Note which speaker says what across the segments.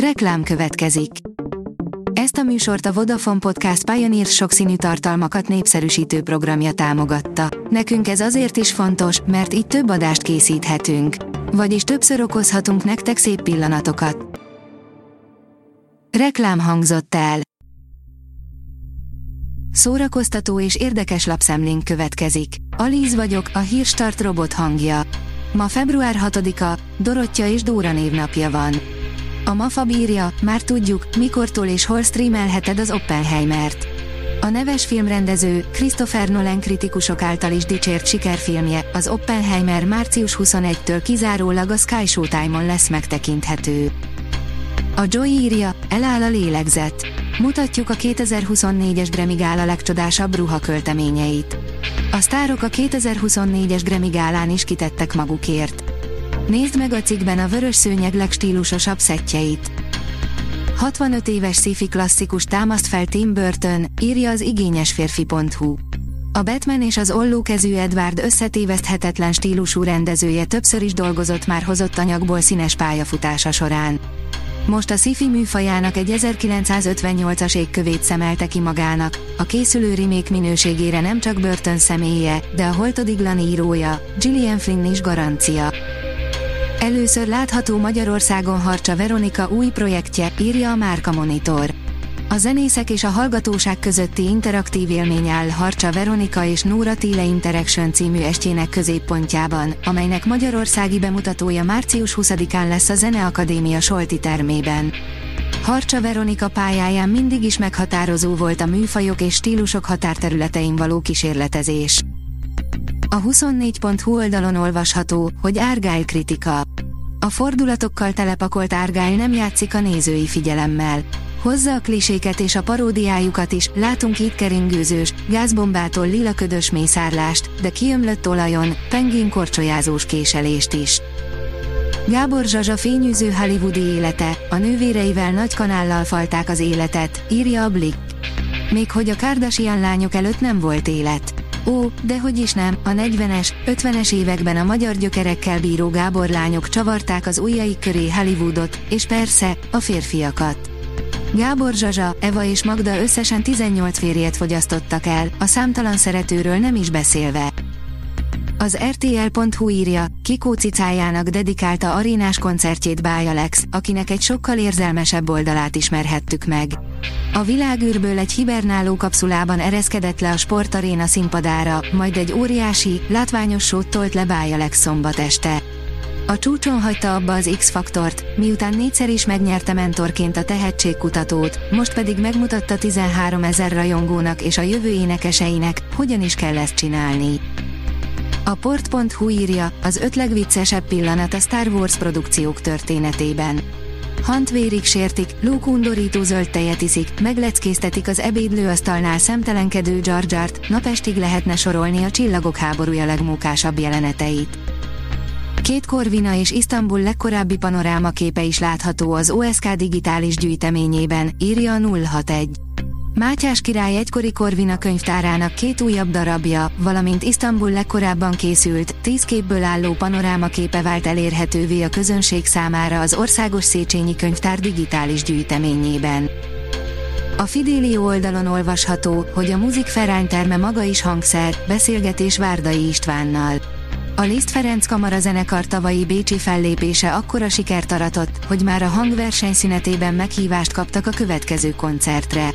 Speaker 1: Reklám következik. Ezt a műsort a Vodafone Podcast Pioneer sokszínű tartalmakat népszerűsítő programja támogatta. Nekünk ez azért is fontos, mert így több adást készíthetünk. Vagyis többször okozhatunk nektek szép pillanatokat. Reklám hangzott el. Szórakoztató és érdekes lapszemlénk következik. Alíz vagyok, a hírstart robot hangja. Ma február 6-a, Dorottya és Dóra névnapja van. A MAFA bírja, már tudjuk, mikortól és hol streamelheted az Oppenheimert. A neves filmrendező, Christopher Nolan kritikusok által is dicsért sikerfilmje, az Oppenheimer március 21-től kizárólag a Sky Showtime-on lesz megtekinthető. A Joy írja, eláll a lélegzet. Mutatjuk a 2024-es Grammy Gála legcsodásabb ruhakölteményeit. A sztárok a 2024-es Grammy Gálán is kitettek magukért. Nézd meg a cikkben a vörös szőnyeg legstílusosabb szettjeit. 65 éves sci klasszikus támaszt fel Tim Burton, írja az igényesférfi.hu. A Batman és az ollókezű Edward összetéveszthetetlen stílusú rendezője többször is dolgozott már hozott anyagból színes pályafutása során. Most a sci-fi műfajának egy 1958-as égkövét szemelte ki magának, a készülő remake minőségére nem csak Burton személye, de a Holtodiglan írója, Gillian Flynn is garancia. Először látható Magyarországon Harcsa Veronika új projektje, írja a Márka Monitor. A zenészek és a hallgatóság közötti interaktív élmény áll Harcsa Veronika és Nóra Tile Interaction című estjének középpontjában, amelynek magyarországi bemutatója március 20-án lesz a Zeneakadémia Solti termében. Harcsa Veronika pályáján mindig is meghatározó volt a műfajok és stílusok határterületein való kísérletezés. A 24.hu oldalon olvasható, hogy Árgály kritika. A fordulatokkal telepakolt Árgály nem játszik a nézői figyelemmel. Hozza a kliséket és a paródiájukat is, látunk itt keringőzős, gázbombától lila ködös mészárlást, de kiömlött olajon, pengén korcsolyázós késelést is. Gábor Zsazsa fényűző hollywoodi élete, a nővéreivel nagy kanállal falták az életet, írja a Blick. Még hogy a Kardashian lányok előtt nem volt élet. Ó, de hogy is nem, a 40-es, 50-es években a magyar gyökerekkel bíró Gábor lányok csavarták az ujjaik köré Hollywoodot, és persze, a férfiakat. Gábor Zsazsa, Eva és Magda összesen 18 férjet fogyasztottak el, a számtalan szeretőről nem is beszélve. Az RTL.hu írja, Kikó cicájának dedikálta arénás koncertjét Báj Alex, akinek egy sokkal érzelmesebb oldalát ismerhettük meg. A világűrből egy hibernáló kapszulában ereszkedett le a sportaréna színpadára, majd egy óriási, látványos sót tolt le Báj Alex szombat este. A csúcson hagyta abba az X-faktort, miután négyszer is megnyerte mentorként a tehetségkutatót, most pedig megmutatta 13 ezer rajongónak és a jövő énekeseinek, hogyan is kell ezt csinálni. A port.hu írja, az öt legviccesebb pillanat a Star Wars produkciók történetében. Hant vérig sértik, Luke undorító zöld tejet iszik, megleckéztetik az ebédlőasztalnál szemtelenkedő Jar Jart, napestig lehetne sorolni a csillagok háborúja legmókásabb jeleneteit. Két Korvina és Isztambul legkorábbi panorámaképe is látható az OSK digitális gyűjteményében, írja a 061. Mátyás király egykori Korvina könyvtárának két újabb darabja, valamint Isztambul legkorábban készült, tíz képből álló panorámaképe vált elérhetővé a közönség számára az Országos Széchenyi Könyvtár digitális gyűjteményében. A Fidélió oldalon olvasható, hogy a Muzik terme maga is hangszer, beszélgetés Várdai Istvánnal. A Liszt Ferenc Kamara zenekar tavalyi bécsi fellépése akkora sikert aratott, hogy már a hangverseny szünetében meghívást kaptak a következő koncertre.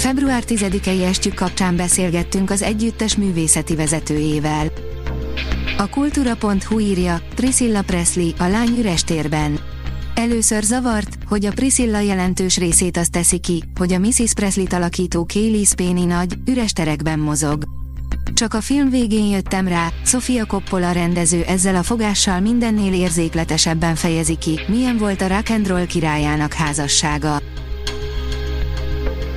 Speaker 1: Február 10-i estjük kapcsán beszélgettünk az együttes művészeti vezetőjével. A kultúra.hu írja, Priscilla Presley, a lány üres térben. Először zavart, hogy a Priscilla jelentős részét azt teszi ki, hogy a Mrs. Presley-t alakító Kaylee Spéni nagy, üres terekben mozog. Csak a film végén jöttem rá, Sofia Coppola rendező ezzel a fogással mindennél érzékletesebben fejezi ki, milyen volt a rock and roll királyának házassága.